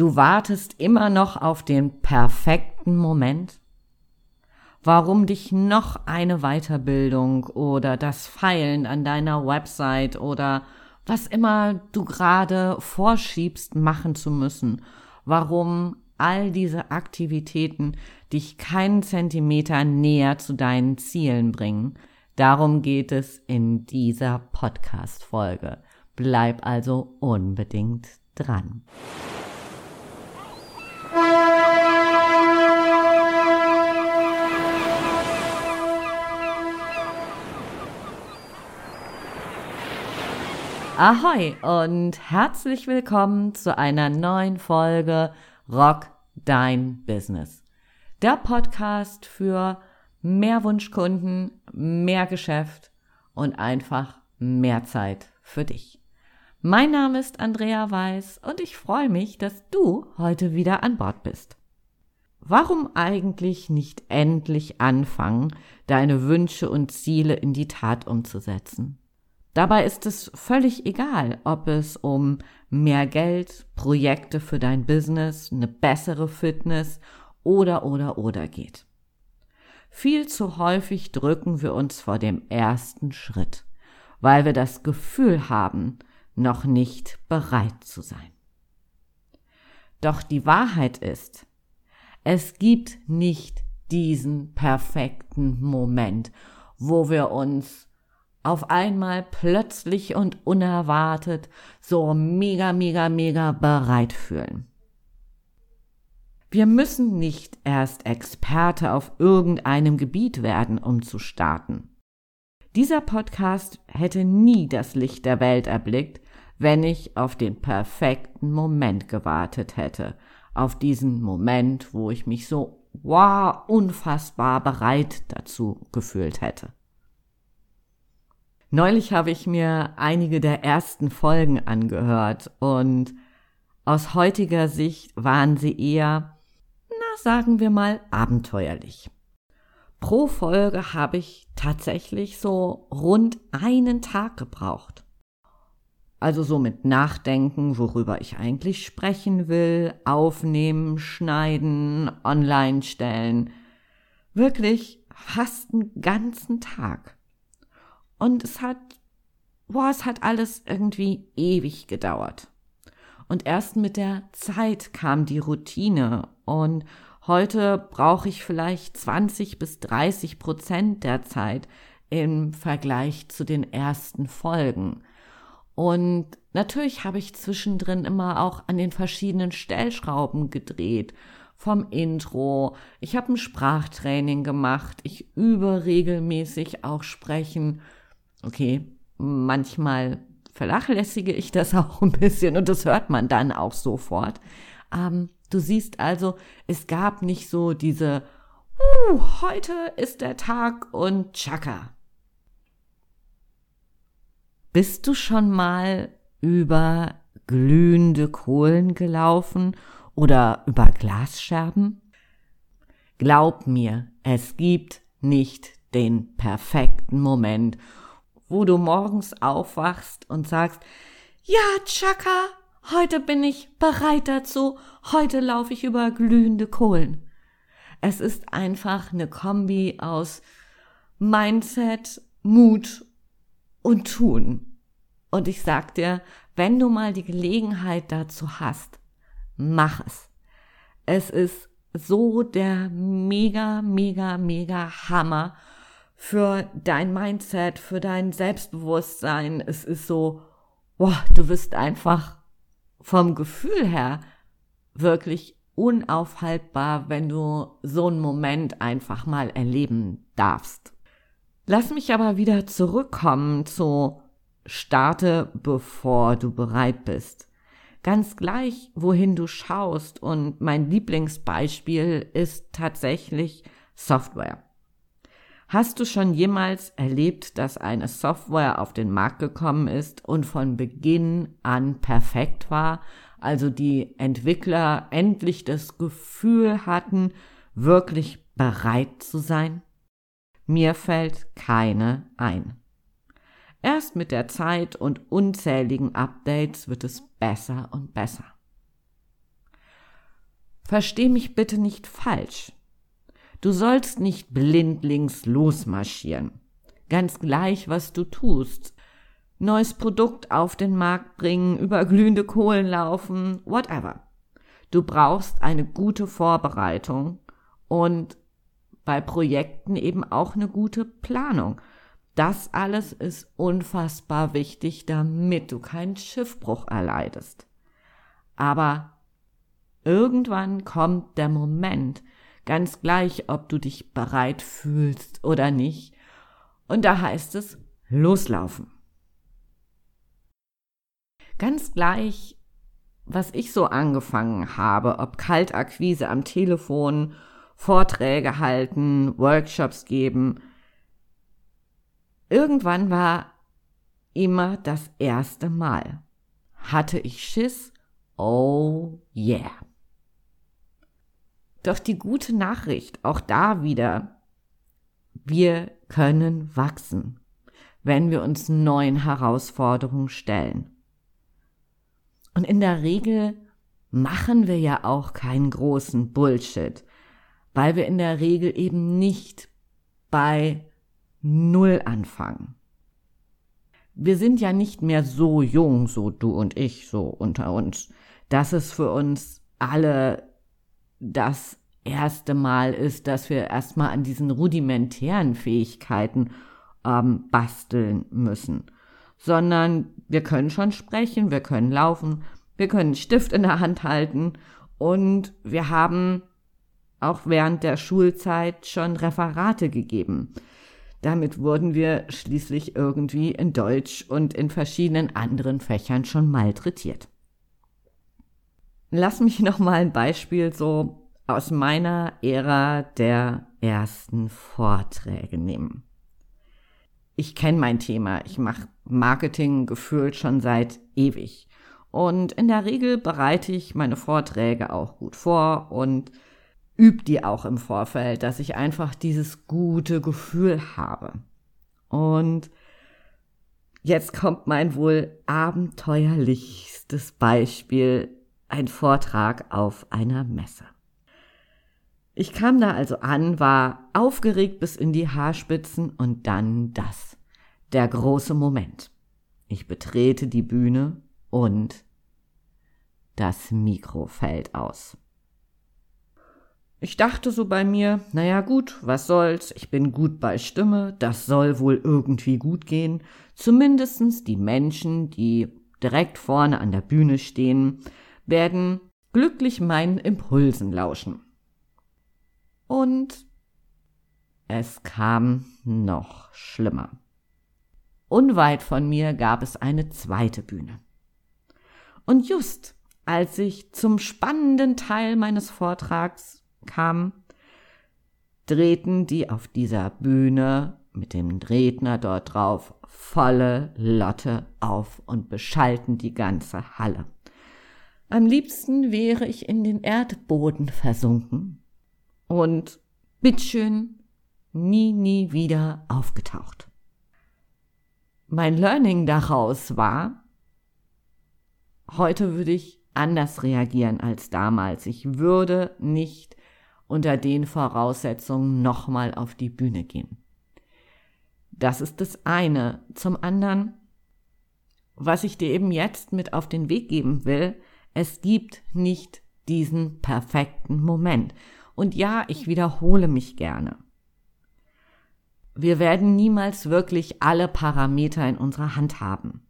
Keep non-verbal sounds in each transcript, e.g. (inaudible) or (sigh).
Du wartest immer noch auf den perfekten Moment? Warum dich noch eine Weiterbildung oder das Feilen an deiner Website oder was immer du gerade vorschiebst machen zu müssen? Warum all diese Aktivitäten dich keinen Zentimeter näher zu deinen Zielen bringen? Darum geht es in dieser Podcast-Folge. Bleib also unbedingt dran. Ahoi und herzlich willkommen zu einer neuen Folge Rock Dein Business. Der Podcast für mehr Wunschkunden, mehr Geschäft und einfach mehr Zeit für dich. Mein Name ist Andrea Weiß und ich freue mich, dass du heute wieder an Bord bist. Warum eigentlich nicht endlich anfangen, deine Wünsche und Ziele in die Tat umzusetzen? Dabei ist es völlig egal, ob es um mehr Geld, Projekte für dein Business, eine bessere Fitness oder oder oder geht. Viel zu häufig drücken wir uns vor dem ersten Schritt, weil wir das Gefühl haben, noch nicht bereit zu sein. Doch die Wahrheit ist, es gibt nicht diesen perfekten Moment, wo wir uns auf einmal plötzlich und unerwartet so mega, mega, mega bereit fühlen. Wir müssen nicht erst Experte auf irgendeinem Gebiet werden, um zu starten. Dieser Podcast hätte nie das Licht der Welt erblickt, wenn ich auf den perfekten Moment gewartet hätte, auf diesen Moment, wo ich mich so wow, unfassbar bereit dazu gefühlt hätte. Neulich habe ich mir einige der ersten Folgen angehört und aus heutiger Sicht waren sie eher, na sagen wir mal, abenteuerlich. Pro Folge habe ich tatsächlich so rund einen Tag gebraucht. Also so mit Nachdenken, worüber ich eigentlich sprechen will, aufnehmen, schneiden, online stellen. Wirklich fast einen ganzen Tag. Und es hat, boah, es hat alles irgendwie ewig gedauert. Und erst mit der Zeit kam die Routine und heute brauche ich vielleicht 20 bis 30 Prozent der Zeit im Vergleich zu den ersten Folgen. Und natürlich habe ich zwischendrin immer auch an den verschiedenen Stellschrauben gedreht. Vom Intro. Ich habe ein Sprachtraining gemacht. Ich übe regelmäßig auch sprechen. Okay, manchmal vernachlässige ich das (laughs) auch ein bisschen und das hört man dann auch sofort. Ähm, du siehst also, es gab nicht so diese, uh, heute ist der Tag und tschakka. Bist du schon mal über glühende Kohlen gelaufen oder über Glasscherben? Glaub mir, es gibt nicht den perfekten Moment wo du morgens aufwachst und sagst, ja, Chaka, heute bin ich bereit dazu, heute laufe ich über glühende Kohlen. Es ist einfach eine Kombi aus Mindset, Mut und Tun. Und ich sag dir, wenn du mal die Gelegenheit dazu hast, mach es. Es ist so der mega, mega, mega Hammer für dein Mindset, für dein Selbstbewusstsein. Es ist so, boah, du wirst einfach vom Gefühl her wirklich unaufhaltbar, wenn du so einen Moment einfach mal erleben darfst. Lass mich aber wieder zurückkommen zu starte, bevor du bereit bist. Ganz gleich, wohin du schaust. Und mein Lieblingsbeispiel ist tatsächlich Software. Hast du schon jemals erlebt, dass eine Software auf den Markt gekommen ist und von Beginn an perfekt war, also die Entwickler endlich das Gefühl hatten, wirklich bereit zu sein? Mir fällt keine ein. Erst mit der Zeit und unzähligen Updates wird es besser und besser. Versteh mich bitte nicht falsch. Du sollst nicht blindlings losmarschieren. Ganz gleich, was du tust. Neues Produkt auf den Markt bringen, über glühende Kohlen laufen, whatever. Du brauchst eine gute Vorbereitung und bei Projekten eben auch eine gute Planung. Das alles ist unfassbar wichtig, damit du keinen Schiffbruch erleidest. Aber irgendwann kommt der Moment, ganz gleich, ob du dich bereit fühlst oder nicht, und da heißt es loslaufen. Ganz gleich, was ich so angefangen habe, ob Kaltakquise am Telefon, Vorträge halten, Workshops geben, irgendwann war immer das erste Mal. Hatte ich Schiss? Oh yeah. Doch die gute Nachricht, auch da wieder, wir können wachsen, wenn wir uns neuen Herausforderungen stellen. Und in der Regel machen wir ja auch keinen großen Bullshit, weil wir in der Regel eben nicht bei Null anfangen. Wir sind ja nicht mehr so jung, so du und ich, so unter uns, dass es für uns alle das erste Mal ist, dass wir erstmal an diesen rudimentären Fähigkeiten ähm, basteln müssen, sondern wir können schon sprechen, wir können laufen, wir können Stift in der Hand halten und wir haben auch während der Schulzeit schon Referate gegeben. Damit wurden wir schließlich irgendwie in Deutsch und in verschiedenen anderen Fächern schon malträtiert. Lass mich noch mal ein Beispiel so aus meiner Ära der ersten Vorträge nehmen. Ich kenne mein Thema. Ich mache Marketing gefühlt schon seit ewig. Und in der Regel bereite ich meine Vorträge auch gut vor und übe die auch im Vorfeld, dass ich einfach dieses gute Gefühl habe. Und jetzt kommt mein wohl abenteuerlichstes Beispiel, ein Vortrag auf einer Messe. Ich kam da also an, war aufgeregt bis in die Haarspitzen und dann das. Der große Moment. Ich betrete die Bühne und das Mikro fällt aus. Ich dachte so bei mir, naja gut, was soll's, ich bin gut bei Stimme, das soll wohl irgendwie gut gehen. Zumindestens die Menschen, die direkt vorne an der Bühne stehen, werden glücklich meinen Impulsen lauschen. Und es kam noch schlimmer. Unweit von mir gab es eine zweite Bühne. Und just als ich zum spannenden Teil meines Vortrags kam, drehten die auf dieser Bühne mit dem Redner dort drauf volle Lotte auf und beschallten die ganze Halle. Am liebsten wäre ich in den Erdboden versunken und bitteschön nie, nie wieder aufgetaucht. Mein Learning daraus war, heute würde ich anders reagieren als damals. Ich würde nicht unter den Voraussetzungen nochmal auf die Bühne gehen. Das ist das eine. Zum anderen, was ich dir eben jetzt mit auf den Weg geben will, es gibt nicht diesen perfekten Moment. Und ja, ich wiederhole mich gerne. Wir werden niemals wirklich alle Parameter in unserer Hand haben.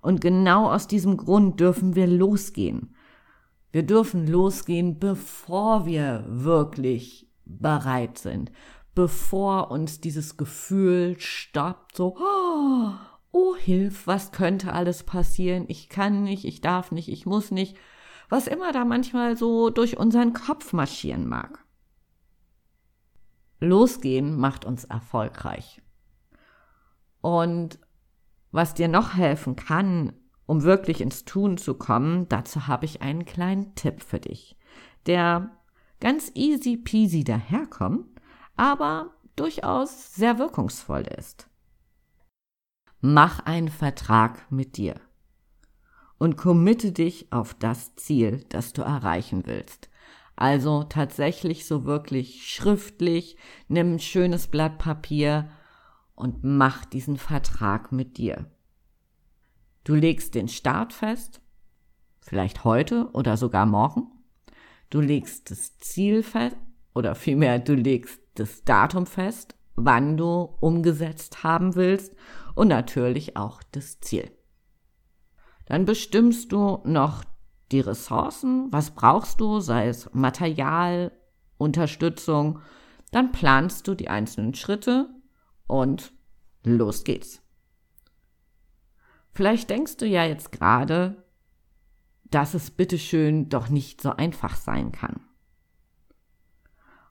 Und genau aus diesem Grund dürfen wir losgehen. Wir dürfen losgehen, bevor wir wirklich bereit sind, bevor uns dieses Gefühl stoppt, so, oh, oh Hilf, was könnte alles passieren? Ich kann nicht, ich darf nicht, ich muss nicht was immer da manchmal so durch unseren Kopf marschieren mag. Losgehen macht uns erfolgreich. Und was dir noch helfen kann, um wirklich ins Tun zu kommen, dazu habe ich einen kleinen Tipp für dich, der ganz easy peasy daherkommt, aber durchaus sehr wirkungsvoll ist. Mach einen Vertrag mit dir und committe dich auf das Ziel, das du erreichen willst. Also tatsächlich so wirklich schriftlich, nimm ein schönes Blatt Papier und mach diesen Vertrag mit dir. Du legst den Start fest, vielleicht heute oder sogar morgen. Du legst das Ziel fest oder vielmehr du legst das Datum fest, wann du umgesetzt haben willst und natürlich auch das Ziel. Dann bestimmst du noch die Ressourcen, was brauchst du, sei es Material, Unterstützung, dann planst du die einzelnen Schritte und los geht's. Vielleicht denkst du ja jetzt gerade, dass es bitteschön doch nicht so einfach sein kann.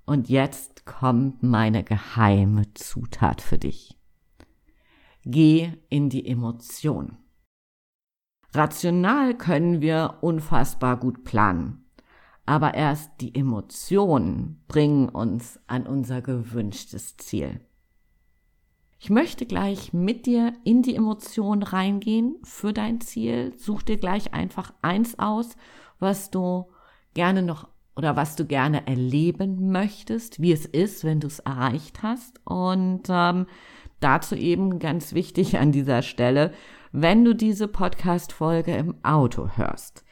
Und jetzt kommt meine geheime Zutat für dich. Geh in die Emotion. Rational können wir unfassbar gut planen, aber erst die Emotionen bringen uns an unser gewünschtes Ziel. Ich möchte gleich mit dir in die Emotionen reingehen für dein Ziel. Such dir gleich einfach eins aus, was du gerne noch oder was du gerne erleben möchtest, wie es ist, wenn du es erreicht hast. Und ähm, dazu eben ganz wichtig an dieser Stelle, wenn du diese Podcast-Folge im Auto hörst,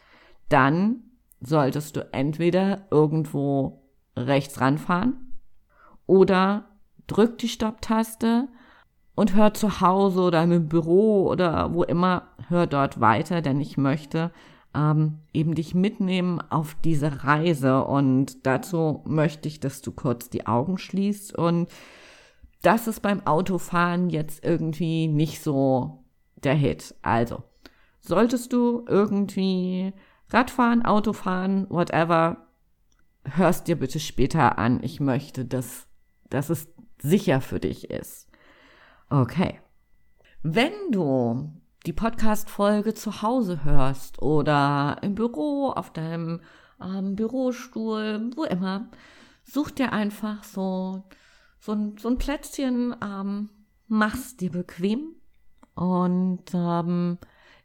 dann solltest du entweder irgendwo rechts ranfahren oder drück die Stopptaste und hör zu Hause oder im Büro oder wo immer, hör dort weiter, denn ich möchte ähm, eben dich mitnehmen auf diese Reise. Und dazu möchte ich, dass du kurz die Augen schließt und das ist beim Autofahren jetzt irgendwie nicht so der Hit. Also, solltest du irgendwie Radfahren, Autofahren, whatever, hörst dir bitte später an. Ich möchte, dass, dass es sicher für dich ist. Okay. Wenn du die Podcast-Folge zu Hause hörst oder im Büro, auf deinem ähm, Bürostuhl, wo immer, such dir einfach so, so, ein, so ein Plätzchen, ähm, mach's dir bequem und ähm,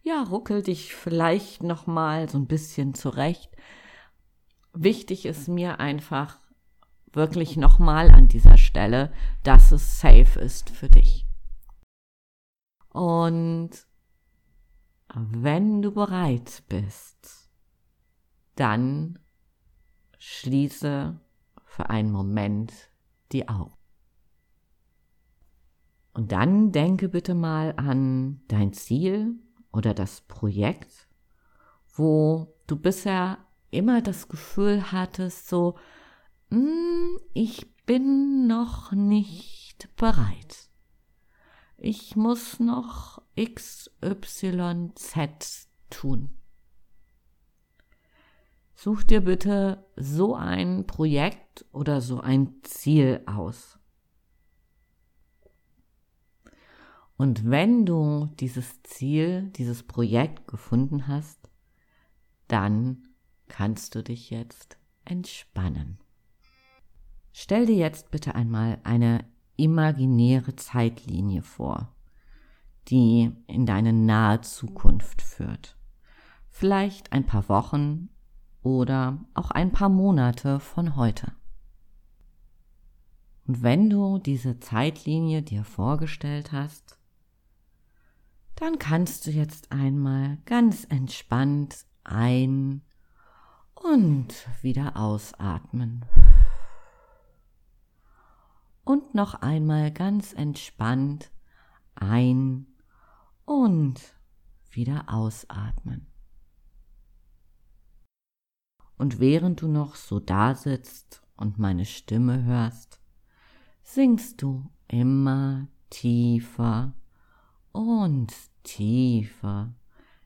ja, ruckel dich vielleicht noch mal so ein bisschen zurecht. Wichtig ist mir einfach wirklich noch mal an dieser Stelle, dass es safe ist für dich. Und wenn du bereit bist, dann schließe für einen Moment die Augen. Und dann denke bitte mal an dein Ziel oder das Projekt, wo du bisher immer das Gefühl hattest, so, mm, ich bin noch nicht bereit. Ich muss noch XYZ tun. Such dir bitte so ein Projekt oder so ein Ziel aus. Und wenn du dieses Ziel, dieses Projekt gefunden hast, dann kannst du dich jetzt entspannen. Stell dir jetzt bitte einmal eine imaginäre Zeitlinie vor, die in deine nahe Zukunft führt. Vielleicht ein paar Wochen oder auch ein paar Monate von heute. Und wenn du diese Zeitlinie dir vorgestellt hast, dann kannst du jetzt einmal ganz entspannt ein und wieder ausatmen. Und noch einmal ganz entspannt ein und wieder ausatmen. Und während du noch so da sitzt und meine Stimme hörst, singst du immer tiefer und tiefer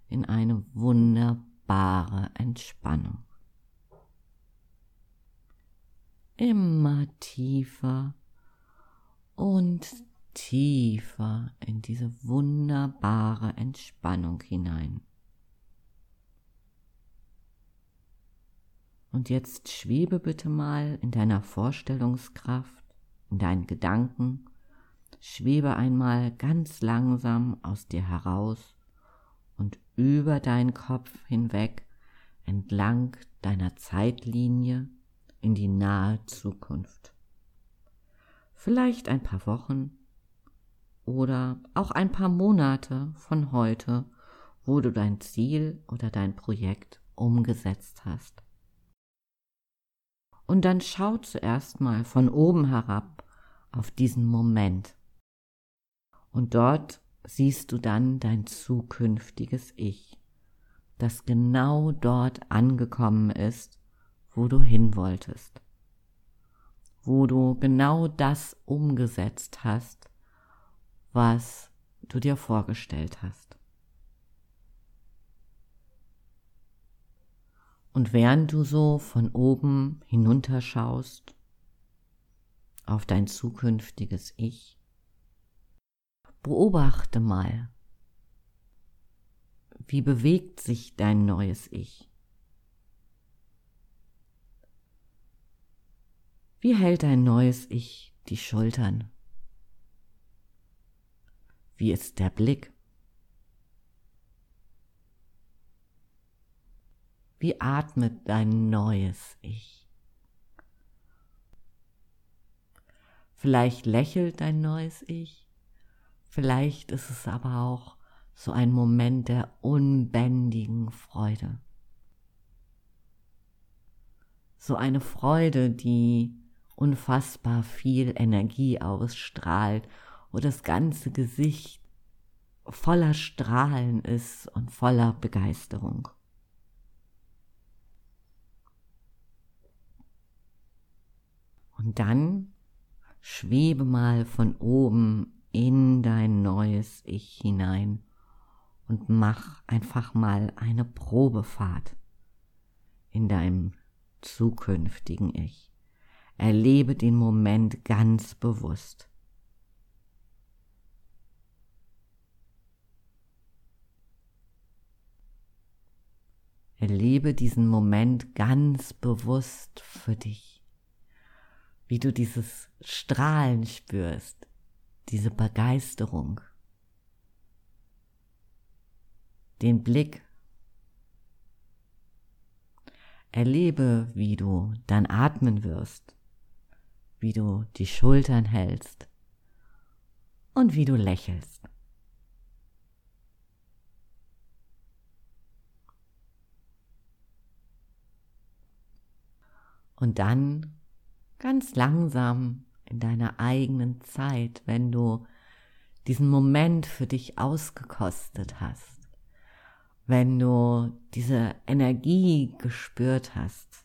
in eine wunderbare Entspannung. Immer tiefer und tiefer in diese wunderbare Entspannung hinein. Und jetzt schwebe bitte mal in deiner Vorstellungskraft, in deinen Gedanken schwebe einmal ganz langsam aus dir heraus und über deinen Kopf hinweg entlang deiner Zeitlinie in die nahe Zukunft. Vielleicht ein paar Wochen oder auch ein paar Monate von heute, wo du dein Ziel oder dein Projekt umgesetzt hast. Und dann schau zuerst mal von oben herab auf diesen Moment. Und dort siehst du dann dein zukünftiges Ich, das genau dort angekommen ist, wo du hin wolltest, wo du genau das umgesetzt hast, was du dir vorgestellt hast. Und während du so von oben hinunterschaust auf dein zukünftiges Ich, beobachte mal, wie bewegt sich dein neues Ich? Wie hält dein neues Ich die Schultern? Wie ist der Blick? Wie atmet dein neues Ich? Vielleicht lächelt dein neues Ich, vielleicht ist es aber auch so ein Moment der unbändigen Freude. So eine Freude, die unfassbar viel Energie ausstrahlt, wo das ganze Gesicht voller Strahlen ist und voller Begeisterung. Und dann schwebe mal von oben in dein neues Ich hinein und mach einfach mal eine Probefahrt in deinem zukünftigen Ich. Erlebe den Moment ganz bewusst. Erlebe diesen Moment ganz bewusst für dich wie du dieses Strahlen spürst, diese Begeisterung, den Blick. Erlebe, wie du dann atmen wirst, wie du die Schultern hältst und wie du lächelst. Und dann ganz langsam in deiner eigenen Zeit, wenn du diesen Moment für dich ausgekostet hast, wenn du diese Energie gespürt hast,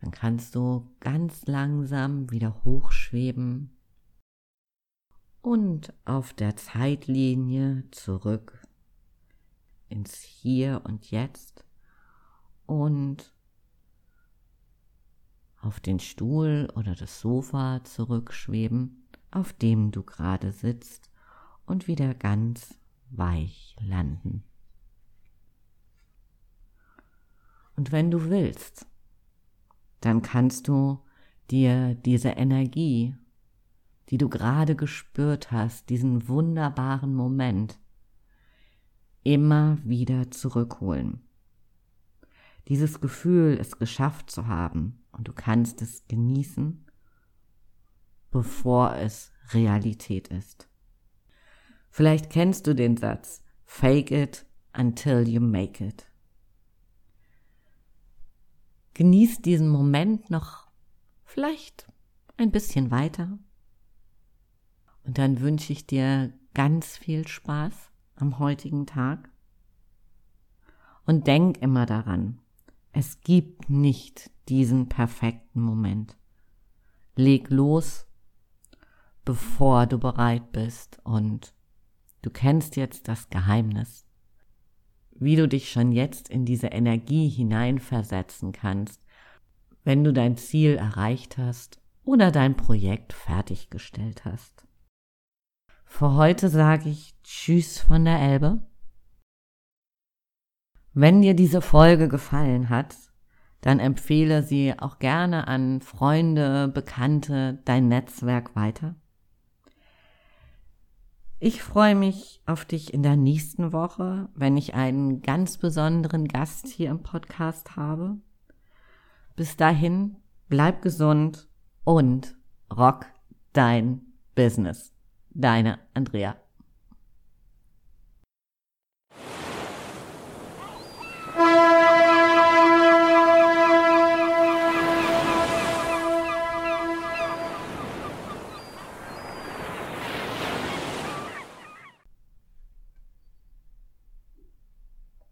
dann kannst du ganz langsam wieder hochschweben und auf der Zeitlinie zurück ins Hier und Jetzt und auf den Stuhl oder das Sofa zurückschweben, auf dem du gerade sitzt und wieder ganz weich landen. Und wenn du willst, dann kannst du dir diese Energie, die du gerade gespürt hast, diesen wunderbaren Moment, immer wieder zurückholen. Dieses Gefühl, es geschafft zu haben, und du kannst es genießen, bevor es Realität ist. Vielleicht kennst du den Satz, fake it until you make it. Genieß diesen Moment noch vielleicht ein bisschen weiter. Und dann wünsche ich dir ganz viel Spaß am heutigen Tag. Und denk immer daran, es gibt nicht diesen perfekten Moment. Leg los, bevor du bereit bist und du kennst jetzt das Geheimnis, wie du dich schon jetzt in diese Energie hineinversetzen kannst, wenn du dein Ziel erreicht hast oder dein Projekt fertiggestellt hast. Für heute sage ich Tschüss von der Elbe wenn dir diese Folge gefallen hat, dann empfehle sie auch gerne an Freunde, Bekannte, dein Netzwerk weiter. Ich freue mich auf dich in der nächsten Woche, wenn ich einen ganz besonderen Gast hier im Podcast habe. Bis dahin, bleib gesund und rock dein Business. Deine Andrea.